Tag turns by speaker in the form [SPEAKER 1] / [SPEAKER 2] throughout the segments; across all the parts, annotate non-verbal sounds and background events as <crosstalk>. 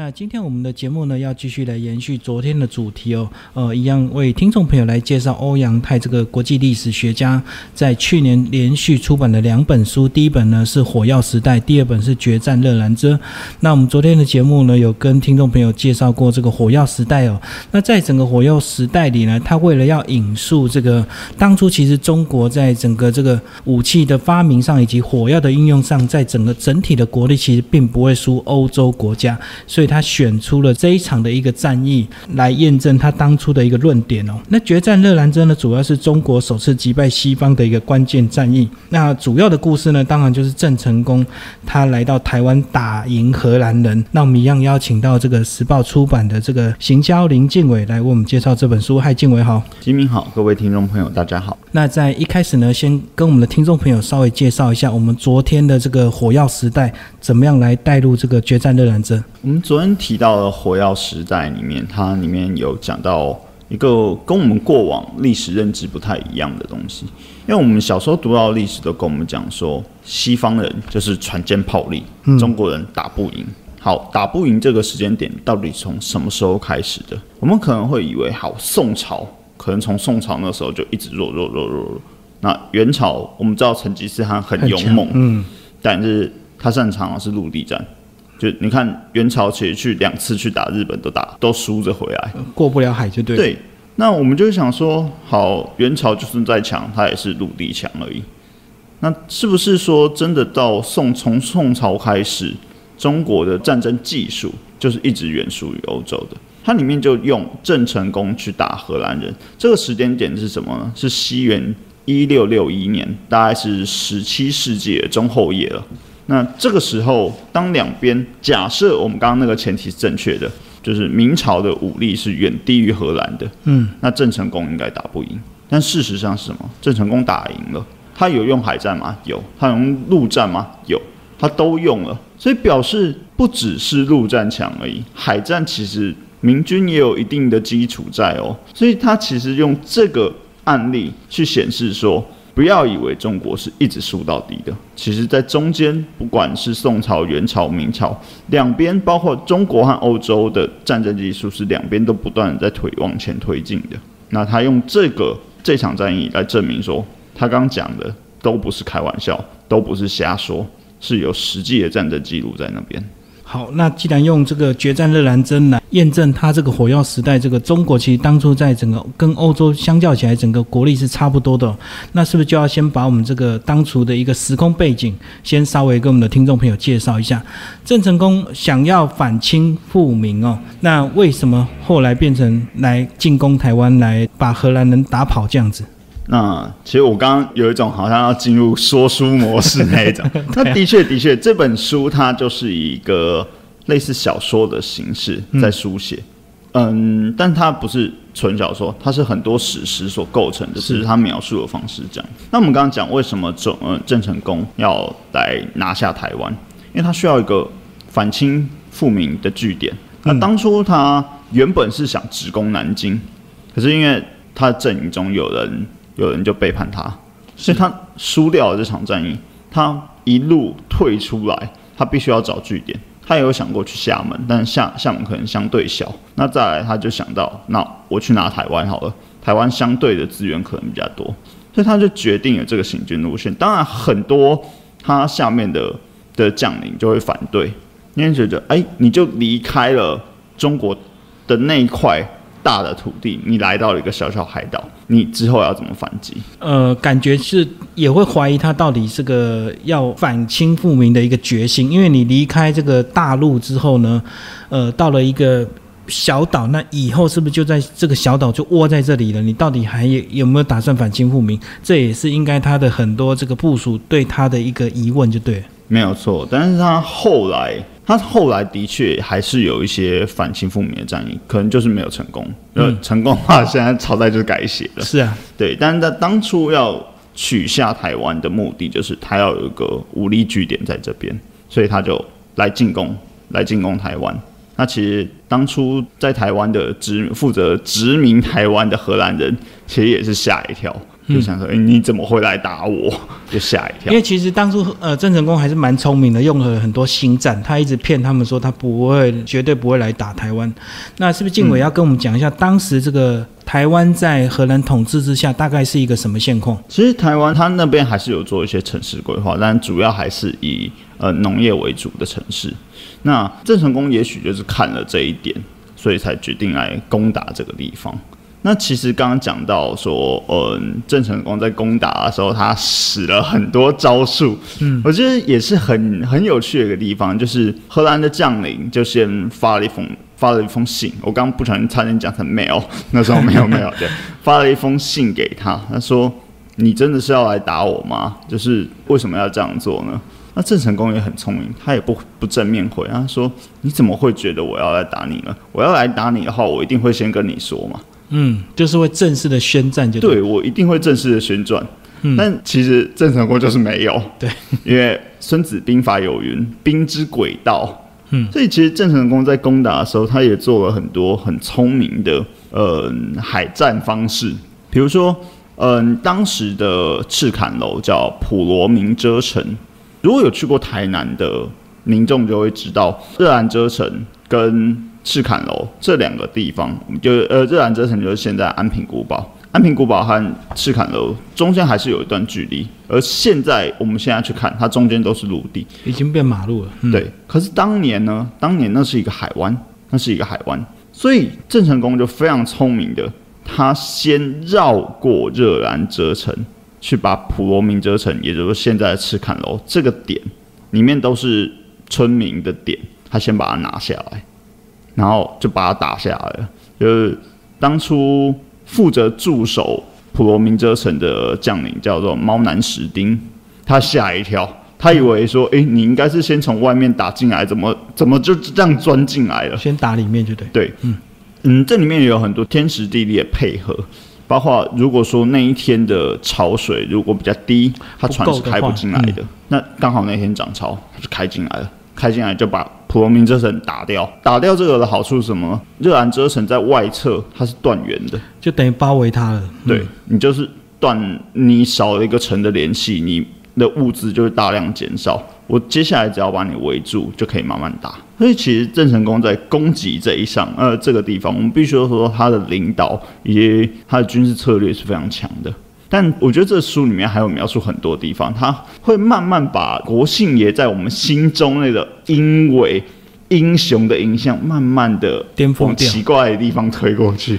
[SPEAKER 1] 那今天我们的节目呢，要继续来延续昨天的主题哦，呃，一样为听众朋友来介绍欧阳泰这个国际历史学家在去年连续出版的两本书，第一本呢是《火药时代》，第二本是《决战热兰遮》。那我们昨天的节目呢，有跟听众朋友介绍过这个《火药时代》哦。那在整个《火药时代》里呢，他为了要引述这个当初其实中国在整个这个武器的发明上以及火药的应用上，在整个整体的国力其实并不会输欧洲国家，所以。他选出了这一场的一个战役来验证他当初的一个论点哦。那决战热兰遮呢，主要是中国首次击败西方的一个关键战役。那主要的故事呢，当然就是郑成功他来到台湾打赢荷兰人。那我们一样邀请到这个时报出版的这个行销林敬伟来为我们介绍这本书。嗨，敬伟好，
[SPEAKER 2] 吉明好，各位听众朋友大家好。
[SPEAKER 1] 那在一开始呢，先跟我们的听众朋友稍微介绍一下我们昨天的这个火药时代怎么样来带入这个决战热兰遮。
[SPEAKER 2] 我们昨昨天提到的火药时代里面，它里面有讲到一个跟我们过往历史认知不太一样的东西。因为我们小时候读到历史都跟我们讲说，西方人就是船坚炮利，中国人打不赢。好，打不赢这个时间点到底从什么时候开始的？我们可能会以为，好，宋朝可能从宋朝那时候就一直弱弱弱弱弱。那元朝我们知道成吉思汗很勇猛，嗯，但是他擅长的是陆地战。就你看，元朝其实去两次去打日本都打都输着回来，
[SPEAKER 1] 过不了海就对。
[SPEAKER 2] 对，那我们就想说，好，元朝就算再强，它也是陆地强而已。那是不是说真的到宋从宋朝开始，中国的战争技术就是一直远输于欧洲的？它里面就用郑成功去打荷兰人，这个时间点是什么呢？是西元一六六一年，大概是十七世纪的中后叶了。那这个时候，当两边假设我们刚刚那个前提是正确的，就是明朝的武力是远低于荷兰的，嗯，那郑成功应该打不赢。但事实上是什么？郑成功打赢了。他有用海战吗？有。他用陆战吗？有。他都用了。所以表示不只是陆战强而已，海战其实明军也有一定的基础在哦。所以他其实用这个案例去显示说。不要以为中国是一直输到底的，其实，在中间，不管是宋朝、元朝、明朝，两边包括中国和欧洲的战争技术，是两边都不断的在推往前推进的。那他用这个这场战役来证明说，他刚讲的都不是开玩笑，都不是瞎说，是有实际的战争记录在那边。
[SPEAKER 1] 好，那既然用这个决战热兰针来验证它这个火药时代，这个中国其实当初在整个跟欧洲相较起来，整个国力是差不多的。那是不是就要先把我们这个当初的一个时空背景，先稍微跟我们的听众朋友介绍一下？郑成功想要反清复明哦，那为什么后来变成来进攻台湾，来把荷兰人打跑这样子？
[SPEAKER 2] 那其实我刚刚有一种好像要进入说书模式那一种。<laughs> 那的确的确，这本书它就是以一个类似小说的形式在书写，嗯，但它不是纯小说，它是很多史实所构成的，只是它描述的方式这样。那我们刚刚讲为什么郑呃郑成功要来拿下台湾，因为他需要一个反清复明的据点。那当初他原本是想直攻南京，可是因为他的阵营中有人。有人就背叛他，所以他输掉了这场战役。他一路退出来，他必须要找据点。他也有想过去厦门，但厦厦门可能相对小。那再来，他就想到，那我去拿台湾好了。台湾相对的资源可能比较多，所以他就决定了这个行军路线。当然，很多他下面的的将领就会反对，因为觉得，哎，你就离开了中国的那一块。大的土地，你来到了一个小小海岛，你之后要怎么反击？
[SPEAKER 1] 呃，感觉是也会怀疑他到底是个要反清复明的一个决心，因为你离开这个大陆之后呢，呃，到了一个小岛，那以后是不是就在这个小岛就窝在这里了？你到底还有有没有打算反清复明？这也是应该他的很多这个部署对他的一个疑问，就对，
[SPEAKER 2] 没有错。但是他后来。他后来的确还是有一些反清复明的战役，可能就是没有成功。呃，成功的话，现在朝代就是改写了。
[SPEAKER 1] 是啊，
[SPEAKER 2] 对。但是他当初要取下台湾的目的，就是他要有一个武力据点在这边，所以他就来进攻，来进攻台湾。那其实当初在台湾的殖负责殖民台湾的荷兰人，其实也是吓一跳，就想说，哎、你怎么会来打我？<laughs> 就吓一跳
[SPEAKER 1] 因。为其实当初呃，郑成功还是蛮聪明的，用了很多心战，他一直骗他们说他不会，绝对不会来打台湾。那是不是静伟要跟我们讲一下，当时这个台湾在荷兰统治之下，大概是一个什么现况？
[SPEAKER 2] 其实台湾它那边还是有做一些城市规划，但主要还是以呃农业为主的城市。那郑成功也许就是看了这一点，所以才决定来攻打这个地方。那其实刚刚讲到说，嗯，郑成功在攻打的时候，他使了很多招数，嗯，我觉得也是很很有趣的一个地方，就是荷兰的将领就先发了一封发了一封信，我刚刚不小心差点讲成 mail，<laughs> 那时候没有没有，对，发了一封信给他，他说。你真的是要来打我吗？就是为什么要这样做呢？那郑成功也很聪明，他也不不正面回，他说：“你怎么会觉得我要来打你呢？我要来打你的话，我一定会先跟你说嘛。
[SPEAKER 1] 嗯，就是会正式的宣战就，
[SPEAKER 2] 对我一定会正式的宣传。但其实郑成功就是没有，
[SPEAKER 1] 对，
[SPEAKER 2] 因为《孙子兵法》有云：“ <laughs> 兵之诡道。”嗯，所以其实郑成功在攻打的时候，他也做了很多很聪明的呃海战方式，比如说。嗯，当时的赤坎楼叫普罗民遮城。如果有去过台南的民众就会知道，热兰遮城跟赤坎楼这两个地方，我们就呃热兰遮城就是现在安平古堡，安平古堡和赤坎楼中间还是有一段距离。而现在我们现在去看，它中间都是陆地，
[SPEAKER 1] 已经变马路了。嗯、
[SPEAKER 2] 对，可是当年呢，当年那是一个海湾，那是一个海湾，所以郑成功就非常聪明的。他先绕过热兰遮城，去把普罗民遮城，也就是现在的赤坎楼这个点，里面都是村民的点，他先把它拿下来，然后就把他打下来了。就是当初负责驻守普罗民遮城的将领叫做猫男石丁，他吓一跳，他以为说，诶，你应该是先从外面打进来，怎么怎么就这样钻进来了？
[SPEAKER 1] 先打里面就对。
[SPEAKER 2] 对，嗯。嗯，这里面也有很多天时地利的配合，包括如果说那一天的潮水如果比较低，它船是开不进来的。那刚好那天涨潮，它就开进来了，开进来就把普罗民遮城打掉。打掉这个的好处是什么？热兰遮城在外侧它是断源的，
[SPEAKER 1] 就等于包围它了。
[SPEAKER 2] 对你就是断，你少了一个城的联系，你的物资就会大量减少。我接下来只要把你围住，就可以慢慢打。所以其实郑成功在攻击这一上，呃，这个地方，我们必须要说他的领导以及他的军事策略是非常强的。但我觉得这书里面还有描述很多地方，他会慢慢把国姓爷在我们心中那个因为英雄的印象，慢慢的
[SPEAKER 1] 颠覆掉，
[SPEAKER 2] 奇怪的地方推过去。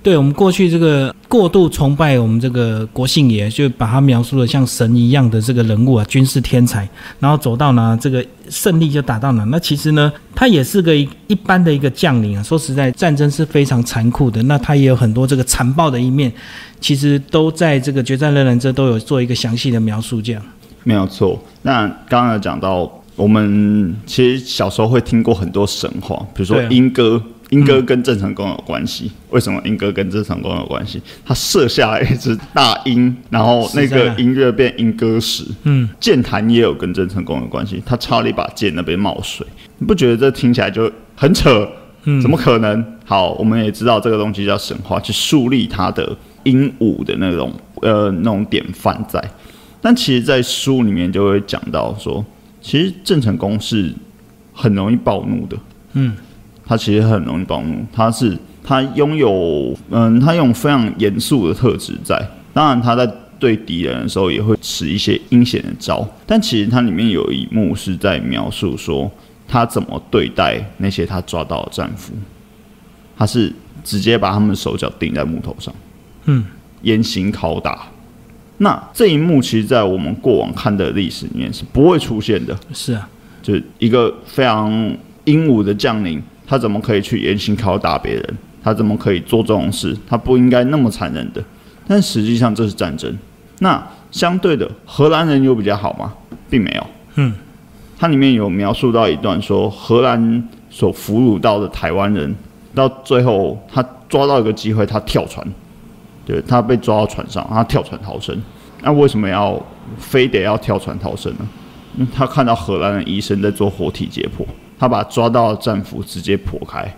[SPEAKER 1] 对我们过去这个过度崇拜我们这个国姓爷，就把他描述的像神一样的这个人物啊，军事天才，然后走到哪这个胜利就打到哪。那其实呢，他也是个一般的一个将领啊。说实在，战争是非常残酷的，那他也有很多这个残暴的一面，其实都在这个决战热兰遮都有做一个详细的描述。这样
[SPEAKER 2] 没有错。那刚刚有讲到，我们其实小时候会听过很多神话，比如说英歌。莺歌跟郑成功有关系，为什么莺歌跟郑成功有关系？他射下来一只大鹰，然后那个音乐变莺歌石。嗯，剑潭也有跟郑成功有关系，他插了一把剑，那边冒水。你不觉得这听起来就很扯？嗯，怎么可能？好，我们也知道这个东西叫神话，去树立他的鹦鹉的那种呃那种典范在。但其实，在书里面就会讲到说，其实郑成功是很容易暴怒的。嗯。他其实很容易暴怒，他是他拥有嗯，他用非常严肃的特质在。当然，他在对敌人的时候也会使一些阴险的招。但其实它里面有一幕是在描述说他怎么对待那些他抓到的战俘，他是直接把他们的手脚钉在木头上，嗯，严刑拷打。那这一幕其实，在我们过往看的历史里面是不会出现的。
[SPEAKER 1] 是啊，
[SPEAKER 2] 就一个非常英武的将领。他怎么可以去严刑拷打别人？他怎么可以做这种事？他不应该那么残忍的。但实际上这是战争。那相对的，荷兰人有比较好吗？并没有。嗯，它里面有描述到一段说，荷兰所俘虏到的台湾人，到最后他抓到一个机会，他跳船，对他被抓到船上，他跳船逃生。那为什么要非得要跳船逃生呢？因为他看到荷兰的医生在做活体解剖。他把抓到的战俘直接剖开。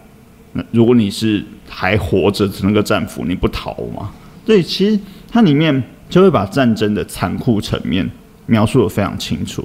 [SPEAKER 2] 那如果你是还活着的那个战俘，你不逃吗？所以其实它里面就会把战争的残酷层面描述的非常清楚。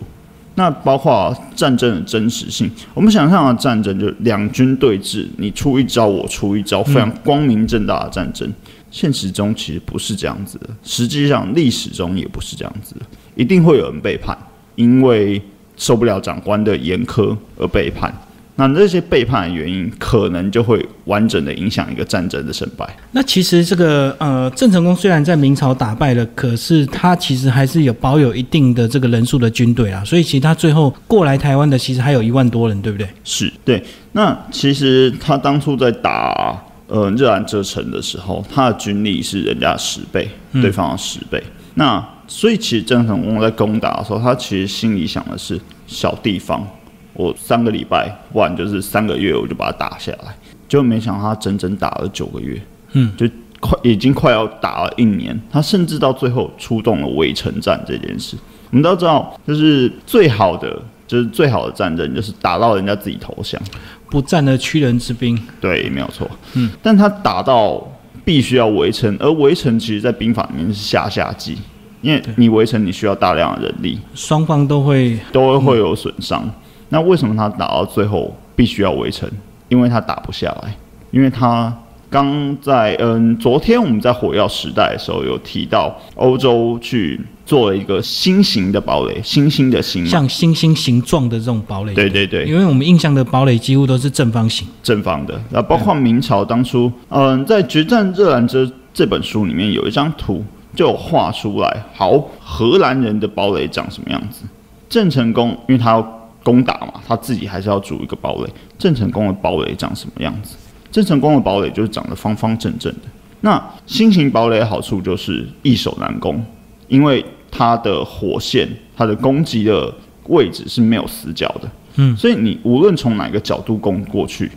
[SPEAKER 2] 那包括战争的真实性，我们想象的战争就是两军对峙，你出一招我出一招，非常光明正大的战争。现实中其实不是这样子的，实际上历史中也不是这样子的，一定会有人背叛，因为受不了长官的严苛而背叛。那这些背叛的原因，可能就会完整的影响一个战争的胜败。
[SPEAKER 1] 那其实这个呃，郑成功虽然在明朝打败了，可是他其实还是有保有一定的这个人数的军队啊，所以其实他最后过来台湾的，其实还有一万多人，对不对？
[SPEAKER 2] 是对。那其实他当初在打呃热兰遮城的时候，他的军力是人家十倍，对方的十倍。那所以其实郑成功在攻打的时候，他其实心里想的是小地方。我三个礼拜，不然就是三个月，我就把它打下来。就没想到他整整打了九个月，
[SPEAKER 1] 嗯，
[SPEAKER 2] 就快已经快要打了一年。他甚至到最后出动了围城战这件事。我们都知道，就是最好的，就是最好的战争，就是打到人家自己投降，
[SPEAKER 1] 不战而屈人之兵。
[SPEAKER 2] 对，没有错。
[SPEAKER 1] 嗯，
[SPEAKER 2] 但他打到必须要围城，而围城其实在兵法里面是下下计，因为你围城你需要大量的人力，
[SPEAKER 1] 双方都会
[SPEAKER 2] 都会有损伤。那为什么他打到最后必须要围城？因为他打不下来，因为他刚在嗯，昨天我们在火药时代的时候有提到，欧洲去做了一个新型的堡垒，新兴的新，
[SPEAKER 1] 像星星形状的这种堡垒。
[SPEAKER 2] 对对对，
[SPEAKER 1] 因为我们印象的堡垒几乎都是正方形，
[SPEAKER 2] 正方的。那包括明朝当初，嗯，在《决战热兰遮》这本书里面有一张图，就画出来，好，荷兰人的堡垒长什么样子？郑成功，因为他要。攻打嘛，他自己还是要筑一个堡垒。郑成功的堡垒长什么样子？郑成功的堡垒就是长得方方正正的。那新型堡垒的好处就是易守难攻，因为它的火线、它的攻击的位置是没有死角的。
[SPEAKER 1] 嗯，
[SPEAKER 2] 所以你无论从哪个角度攻过去，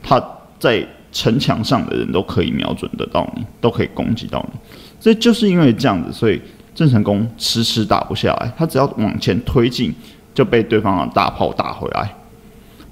[SPEAKER 2] 他在城墙上的人都可以瞄准得到你，都可以攻击到你。所以就是因为这样子，所以郑成功迟迟打不下来。他只要往前推进。就被对方的大炮打回来。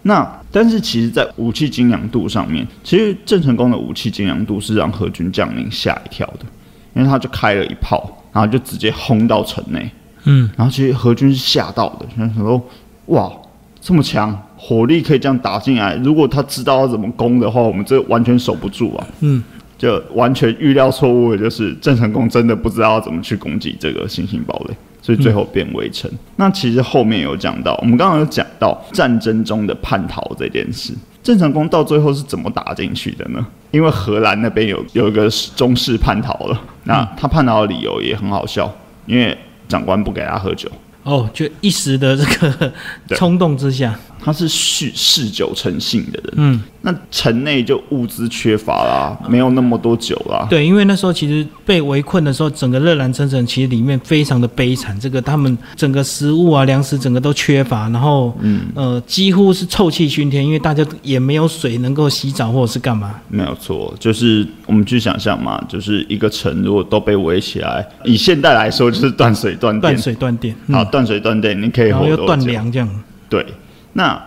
[SPEAKER 2] 那但是其实，在武器精良度上面，其实郑成功的武器精良度是让何军将领吓一跳的，因为他就开了一炮，然后就直接轰到城内。
[SPEAKER 1] 嗯，
[SPEAKER 2] 然后其实何军是吓到的，想说哇，这么强，火力可以这样打进来。如果他知道要怎么攻的话，我们这完全守不住啊。
[SPEAKER 1] 嗯，
[SPEAKER 2] 就完全预料错误的就是郑成功真的不知道怎么去攻击这个新型堡垒。所以最后变围城。那其实后面有讲到，我们刚刚有讲到战争中的叛逃这件事。郑成功到最后是怎么打进去的呢？因为荷兰那边有有一个中士叛逃了。那他叛逃的理由也很好笑，因为长官不给他喝酒。
[SPEAKER 1] 哦，就一时的这个 <laughs> 冲动之下。
[SPEAKER 2] 他是酗嗜酒成性的人，
[SPEAKER 1] 嗯，
[SPEAKER 2] 那城内就物资缺乏啦，没有那么多酒啦。
[SPEAKER 1] 对，因为那时候其实被围困的时候，整个热兰遮城其实里面非常的悲惨，这个他们整个食物啊、粮食整个都缺乏，然后，
[SPEAKER 2] 嗯，
[SPEAKER 1] 呃，几乎是臭气熏天，因为大家也没有水能够洗澡或者是干嘛。
[SPEAKER 2] 没有错，就是我们去想象嘛，就是一个城如果都被围起来，以现代来说就是断水断电，
[SPEAKER 1] 断水断电，
[SPEAKER 2] 啊，断水断电，你可以
[SPEAKER 1] 然后又断粮这样，
[SPEAKER 2] 对。那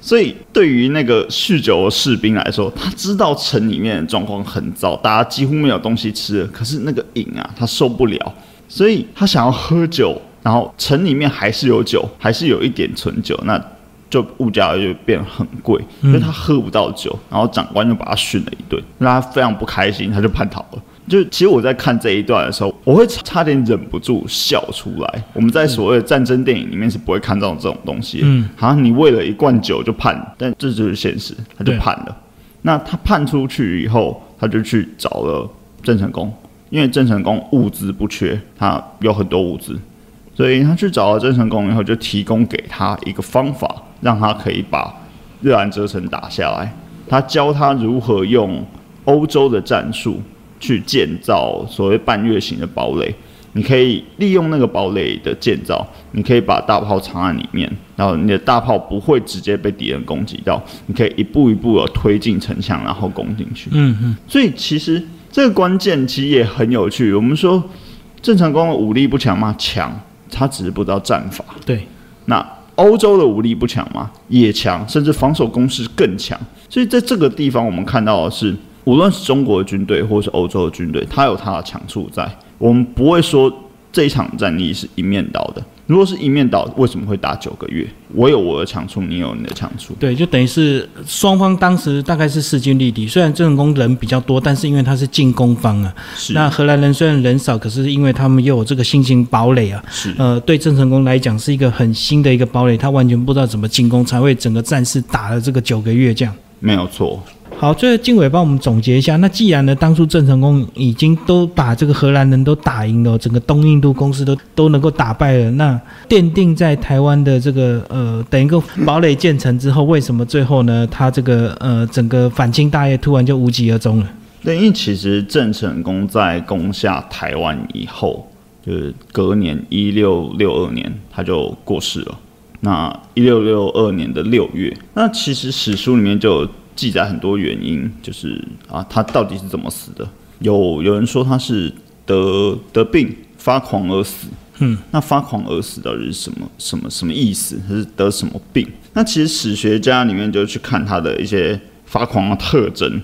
[SPEAKER 2] 所以，对于那个酗酒的士兵来说，他知道城里面的状况很糟，大家几乎没有东西吃。可是那个瘾啊，他受不了，所以他想要喝酒。然后城里面还是有酒，还是有一点存酒，那就物价就变很贵，因为他喝不到酒。然后长官就把他训了一顿，让他非常不开心，他就叛逃了。就其实我在看这一段的时候，我会差点忍不住笑出来。我们在所谓的战争电影里面是不会看到这种东西。
[SPEAKER 1] 嗯，
[SPEAKER 2] 好像你为了一罐酒就判，但这就是现实，他就判了。那他判出去以后，他就去找了郑成功，因为郑成功物资不缺，他有很多物资，所以他去找了郑成功以后，就提供给他一个方法，让他可以把热兰遮城打下来。他教他如何用欧洲的战术。去建造所谓半月形的堡垒，你可以利用那个堡垒的建造，你可以把大炮藏在里面，然后你的大炮不会直接被敌人攻击到，你可以一步一步的推进城墙，然后攻进去。
[SPEAKER 1] 嗯嗯。
[SPEAKER 2] 所以其实这个关键其实也很有趣。我们说郑成功的武力不强吗？强，他只是不知道战法。
[SPEAKER 1] 对。
[SPEAKER 2] 那欧洲的武力不强吗？也强，甚至防守攻势更强。所以在这个地方，我们看到的是。无论是中国的军队，或是欧洲的军队，它有它的强处在。我们不会说这一场战役是一面倒的。如果是一面倒，为什么会打九个月？我有我的长处，你有你的长处。
[SPEAKER 1] 对，就等于是双方当时大概是势均力敌。虽然郑成功人比较多，但是因为他是进攻方啊。
[SPEAKER 2] 是。
[SPEAKER 1] 那荷兰人虽然人少，可是因为他们又有这个新型堡垒啊。
[SPEAKER 2] 是。
[SPEAKER 1] 呃，对郑成功来讲是一个很新的一个堡垒，他完全不知道怎么进攻，才会整个战事打了这个九个月这样。
[SPEAKER 2] 没有错。
[SPEAKER 1] 好，最后经纬帮我们总结一下。那既然呢，当初郑成功已经都把这个荷兰人都打赢了，整个东印度公司都都能够打败了，那奠定在台湾的这个呃，等一个堡垒建成之后，为什么最后呢，他这个呃整个反清大业突然就无疾而终了？
[SPEAKER 2] 对，因为其实郑成功在攻下台湾以后，就是隔年一六六二年他就过世了。那一六六二年的六月，那其实史书里面就。记载很多原因，就是啊，他到底是怎么死的？有有人说他是得得病发狂而死。
[SPEAKER 1] 嗯，
[SPEAKER 2] 那发狂而死到底是什么什么什么意思？他是得什么病？那其实史学家里面就去看他的一些发狂的特征，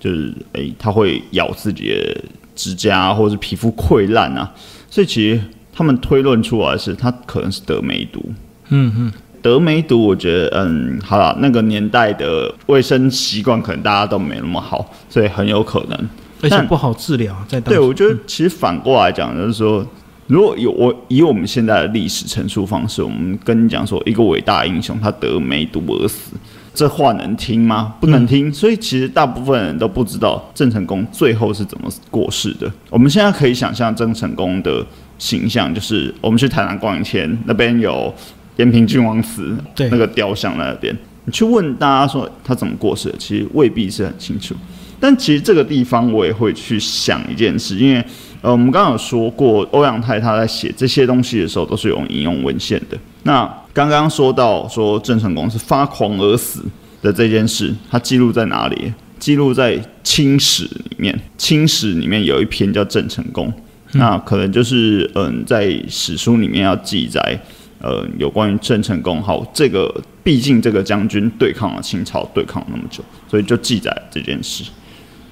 [SPEAKER 2] 就是诶，他会咬自己的指甲，或者是皮肤溃烂啊。所以其实他们推论出来是他可能是得梅毒。
[SPEAKER 1] 嗯嗯。
[SPEAKER 2] 得梅毒，我觉得，嗯，好了，那个年代的卫生习惯可能大家都没那么好，所以很有可能，
[SPEAKER 1] 而且不好治疗。在
[SPEAKER 2] 对，我觉得其实反过来讲，就是说，如果有我以我们现在的历史陈述方式，我们跟你讲说，一个伟大英雄他得梅毒而死，这话能听吗？不能听。所以其实大部分人都不知道郑成功最后是怎么过世的。我们现在可以想象郑成功的形象，就是我们去台南逛一天，那边有。延平郡王祠，
[SPEAKER 1] 对
[SPEAKER 2] 那个雕像那边，你去问大家说他怎么过世的，其实未必是很清楚。但其实这个地方我也会去想一件事，因为呃，我们刚刚有说过，欧阳泰他在写这些东西的时候都是有引用文献的。那刚刚说到说郑成功是发狂而死的这件事，他记录在哪里？记录在《清史》里面，《清史》里面有一篇叫《郑成功》，那可能就是嗯，在史书里面要记载。呃，有关于郑成功，好，这个毕竟这个将军对抗了清朝，对抗了那么久，所以就记载这件事。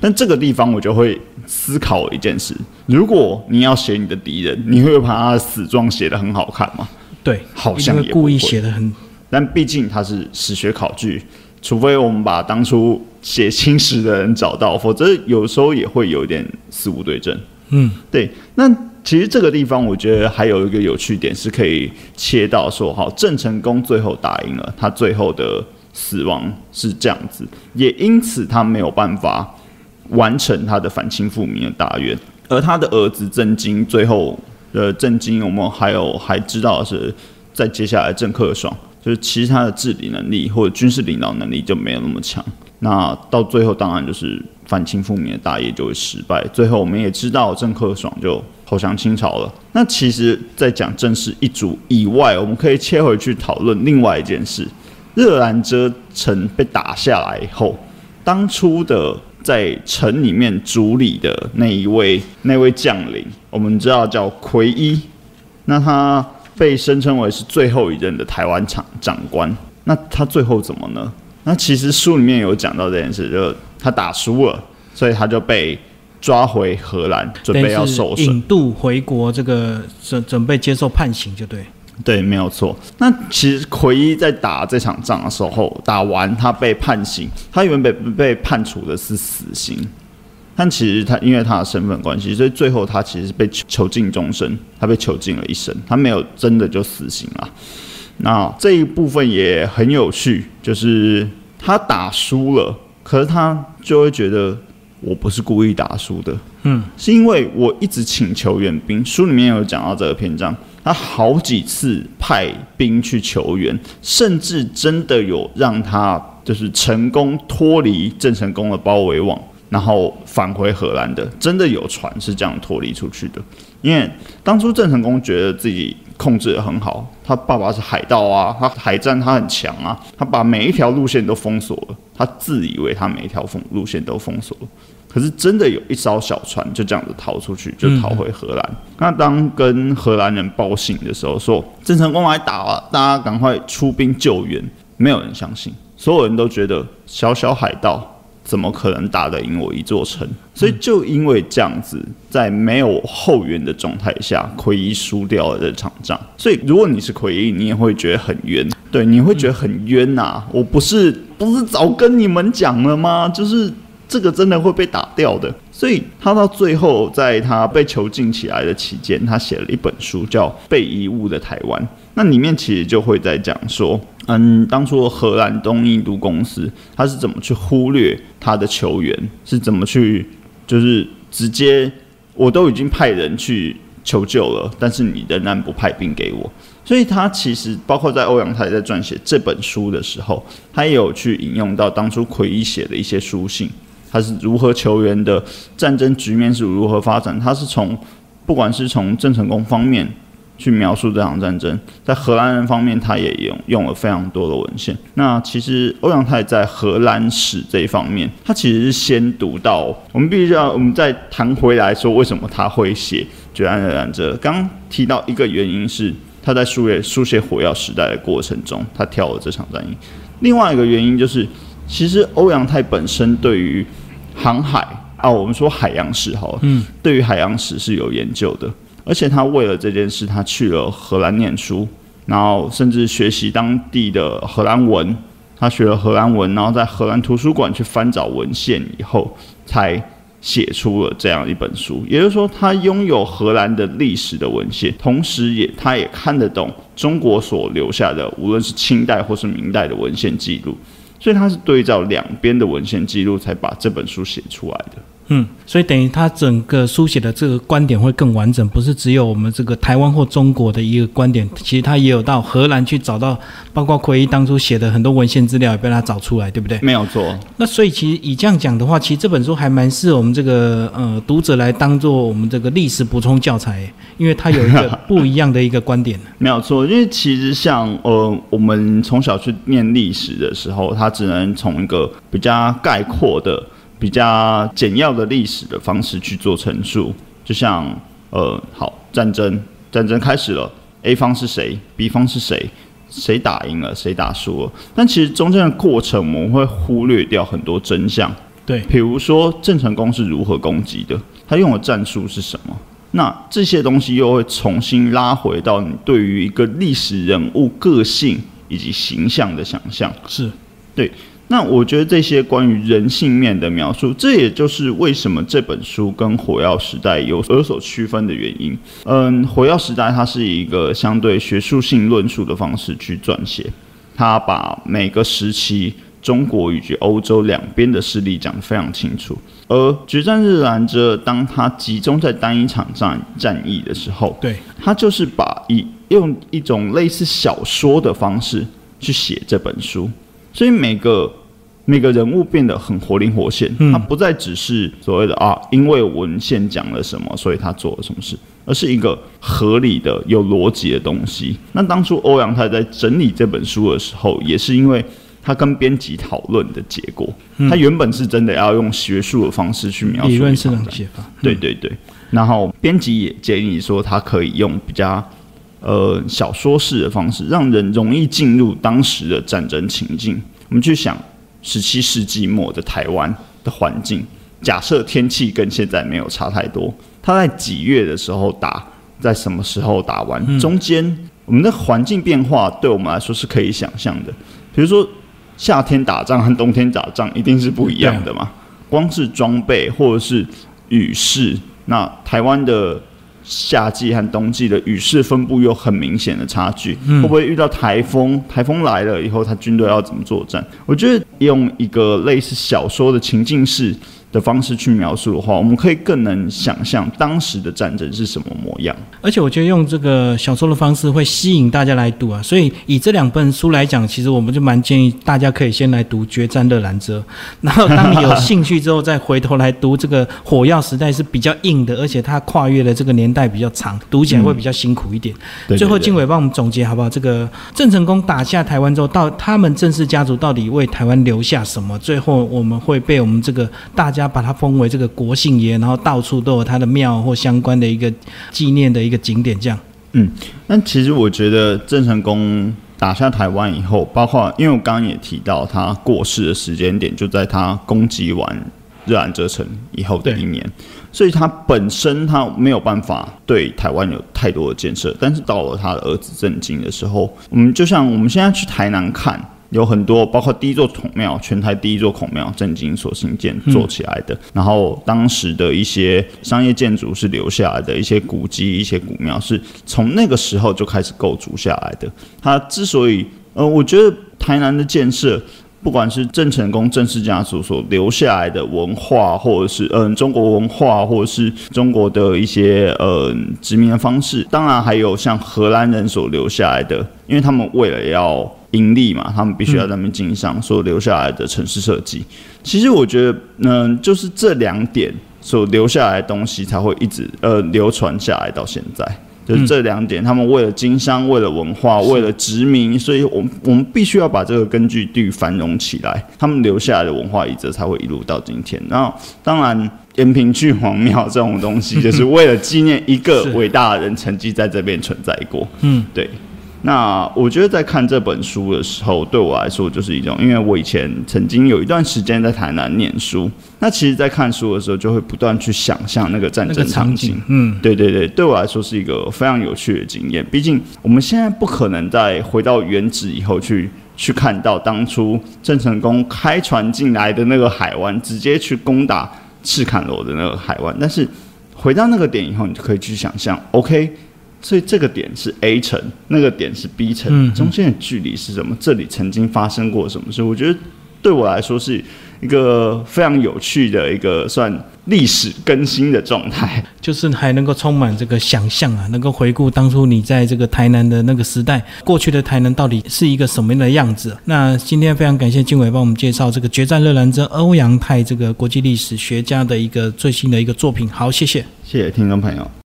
[SPEAKER 2] 但这个地方我就会思考一件事：如果你要写你的敌人，你会把他的死状写得很好看吗？
[SPEAKER 1] 对，
[SPEAKER 2] 好像也
[SPEAKER 1] 故意写的很。
[SPEAKER 2] 但毕竟它是史学考据，除非我们把当初写清史的人找到，否则有时候也会有点四无对证。
[SPEAKER 1] 嗯，
[SPEAKER 2] 对，那。其实这个地方，我觉得还有一个有趣点是可以切到说，哈，郑成功最后打赢了，他最后的死亡是这样子，也因此他没有办法完成他的反清复明的大愿，而他的儿子郑经最后的郑经，我们还有还知道是，在接下来郑克爽，就是其实他的治理能力或者军事领导能力就没有那么强，那到最后当然就是反清复明的大业就会失败，最后我们也知道郑克爽就。投降清朝了。那其实，在讲正式一族以外，我们可以切回去讨论另外一件事：热兰遮城被打下来以后，当初的在城里面主理的那一位那位将领，我们知道叫奎一。那他被声称为是最后一任的台湾长长官。那他最后怎么呢？那其实书里面有讲到这件事，就他打输了，所以他就被。抓回荷兰，准备要受审，
[SPEAKER 1] 引渡回国，这个准准备接受判刑，就对，
[SPEAKER 2] 对，没有错。那其实奎一在打这场仗的时候，打完他被判刑，他原本被判处的是死刑，但其实他因为他的身份关系，所以最后他其实是被囚禁终身，他被囚禁了一生，他没有真的就死刑了。那这一部分也很有趣，就是他打输了，可是他就会觉得。我不是故意打输的，
[SPEAKER 1] 嗯，
[SPEAKER 2] 是因为我一直请求援兵。书里面有讲到这个篇章，他好几次派兵去求援，甚至真的有让他就是成功脱离郑成功的包围网，然后返回荷兰的。真的有船是这样脱离出去的。因为当初郑成功觉得自己控制的很好，他爸爸是海盗啊，他海战他很强啊，他把每一条路线都封锁了。他自以为他每一条封路线都封锁了，可是真的有一艘小船就这样子逃出去，就逃回荷兰。那当跟荷兰人报信的时候，说郑成功来打了，大家赶快出兵救援，没有人相信，所有人都觉得小小海盗怎么可能打得赢我一座城？所以就因为这样子，在没有后援的状态下，奎一输掉了这场仗。所以如果你是奎一，你也会觉得很冤，对，你会觉得很冤呐！我不是不是早跟你们讲了吗？就是这个真的会被打掉的。所以他到最后，在他被囚禁起来的期间，他写了一本书，叫《被遗误的台湾》。那里面其实就会在讲说，嗯，当初荷兰东印度公司他是怎么去忽略他的球员，是怎么去，就是直接我都已经派人去求救了，但是你仍然不派兵给我。所以他其实包括在欧阳泰在撰写这本书的时候，他也有去引用到当初奎一写的一些书信。他是如何求援的战争局面是如何发展？他是从不管是从郑成功方面去描述这场战争，在荷兰人方面，他也用用了非常多的文献。那其实欧阳泰在荷兰史这一方面，他其实是先读到。我们必须要我们再谈回来说，为什么他会写《决战的战争》？刚提到一个原因是他在书写书写火药时代的过程中，他跳了这场战役。另外一个原因就是。其实欧阳泰本身对于航海啊，我们说海洋史哈，嗯，对于海洋史是有研究的，而且他为了这件事，他去了荷兰念书，然后甚至学习当地的荷兰文，他学了荷兰文，然后在荷兰图书馆去翻找文献以后，才写出了这样一本书。也就是说，他拥有荷兰的历史的文献，同时也他也看得懂中国所留下的，无论是清代或是明代的文献记录。所以他是对照两边的文献记录，才把这本书写出来的。
[SPEAKER 1] 嗯，所以等于他整个书写的这个观点会更完整，不是只有我们这个台湾或中国的一个观点，其实他也有到荷兰去找到，包括奎一当初写的很多文献资料也被他找出来，对不对？
[SPEAKER 2] 没有错。
[SPEAKER 1] 那所以其实以这样讲的话，其实这本书还蛮适合我们这个呃读者来当做我们这个历史补充教材，因为它有一个不一样的一个观点。
[SPEAKER 2] 没有错，因为其实像呃我们从小去念历史的时候，它只能从一个比较概括的。比较简要的历史的方式去做陈述，就像呃，好，战争，战争开始了，A 方是谁，B 方是谁，谁打赢了，谁打输了，但其实中间的过程我们会忽略掉很多真相。
[SPEAKER 1] 对，
[SPEAKER 2] 比如说郑成功是如何攻击的，他用的战术是什么，那这些东西又会重新拉回到你对于一个历史人物个性以及形象的想象。
[SPEAKER 1] 是，
[SPEAKER 2] 对。那我觉得这些关于人性面的描述，这也就是为什么这本书跟《火药时代》有有所区分的原因。嗯，《火药时代》它是以一个相对学术性论述的方式去撰写，它把每个时期中国以及欧洲两边的势力讲得非常清楚。而《决战日兰遮》当它集中在单一场战战役的时候，
[SPEAKER 1] 对，
[SPEAKER 2] 它就是把以用一种类似小说的方式去写这本书。所以每个每个人物变得很活灵活现，他不再只是所谓的啊，因为文献讲了什么，所以他做了什么事，而是一个合理的、有逻辑的东西。那当初欧阳泰在整理这本书的时候，也是因为他跟编辑讨论的结果。他原本是真的要用学术的方式去描述，
[SPEAKER 1] 理论式的写法。
[SPEAKER 2] 对对对，然后编辑也建议说，他可以用比较。呃，小说式的方式，让人容易进入当时的战争情境。我们去想，十七世纪末的台湾的环境，假设天气跟现在没有差太多，他在几月的时候打，在什么时候打完，中间我们的环境变化，对我们来说是可以想象的。比如说，夏天打仗和冬天打仗一定是不一样的嘛？光是装备或者是雨势，那台湾的。夏季和冬季的雨势分布有很明显的差距，会不会遇到台风？台风来了以后，他军队要怎么作战？我觉得用一个类似小说的情境式。的方式去描述的话，我们可以更能想象当时的战争是什么模样。
[SPEAKER 1] 而且我觉得用这个小说的方式会吸引大家来读啊。所以以这两本书来讲，其实我们就蛮建议大家可以先来读《决战的兰遮》，<laughs> 然后当你有兴趣之后，再回头来读这个《火药时代》是比较硬的，而且它跨越的这个年代比较长，读起来会比较辛苦一点。最后，经纬帮我们总结好不好？这个郑成功打下台湾之后，到他们郑氏家族到底为台湾留下什么？最后我们会被我们这个大家。把它封为这个国姓爷，然后到处都有他的庙或相关的一个纪念的一个景点，这样。
[SPEAKER 2] 嗯，那其实我觉得郑成功打下台湾以后，包括因为我刚刚也提到，他过世的时间点就在他攻击完热兰遮城以后的一年，所以他本身他没有办法对台湾有太多的建设。但是到了他的儿子郑经的时候，我们就像我们现在去台南看。有很多，包括第一座孔庙，全台第一座孔庙，正经所兴建做起来的。然后当时的一些商业建筑是留下来的，一些古迹、一些古庙是从那个时候就开始构筑下来的。它之所以，呃，我觉得台南的建设，不管是郑成功、郑氏家族所留下来的文化，或者是嗯中国文化，或者是中国的一些呃殖民的方式，当然还有像荷兰人所留下来的，因为他们为了要。盈利嘛，他们必须要在那边经商，所留下来的城市设计。其实我觉得，嗯，就是这两点所留下来的东西，才会一直呃流传下来到现在。就是这两点，他们为了经商，为了文化，为了殖民，所以我们我们必须要把这个根据地繁荣起来。他们留下来的文化遗泽才会一路到今天。然后，当然延平郡皇庙这种东西，就是为了纪念一个伟大的人，曾经在这边存在过。嗯，对。那我觉得在看这本书的时候，对我来说就是一种，因为我以前曾经有一段时间在台南念书，那其实，在看书的时候就会不断去想象那个战争场景。嗯，对对对，对我来说是一个非常有趣的经验。毕竟我们现在不可能再回到原址以后去去看到当初郑成功开船进来的那个海湾，直接去攻打赤坎楼的那个海湾。但是回到那个点以后，你就可以去想象，OK。所以这个点是 A 层，那个点是 B 层，中间的距离是什么？这里曾经发生过什么事？我觉得对我来说是一个非常有趣的一个算历史更新的状态，<laughs>
[SPEAKER 1] 就是还能够充满这个想象啊，能够回顾当初你在这个台南的那个时代，过去的台南到底是一个什么样的样子？那今天非常感谢经纬帮我们介绍这个决战热兰遮欧阳泰这个国际历史学家的一个最新的一个作品，好，谢谢，
[SPEAKER 2] 谢谢听众朋友。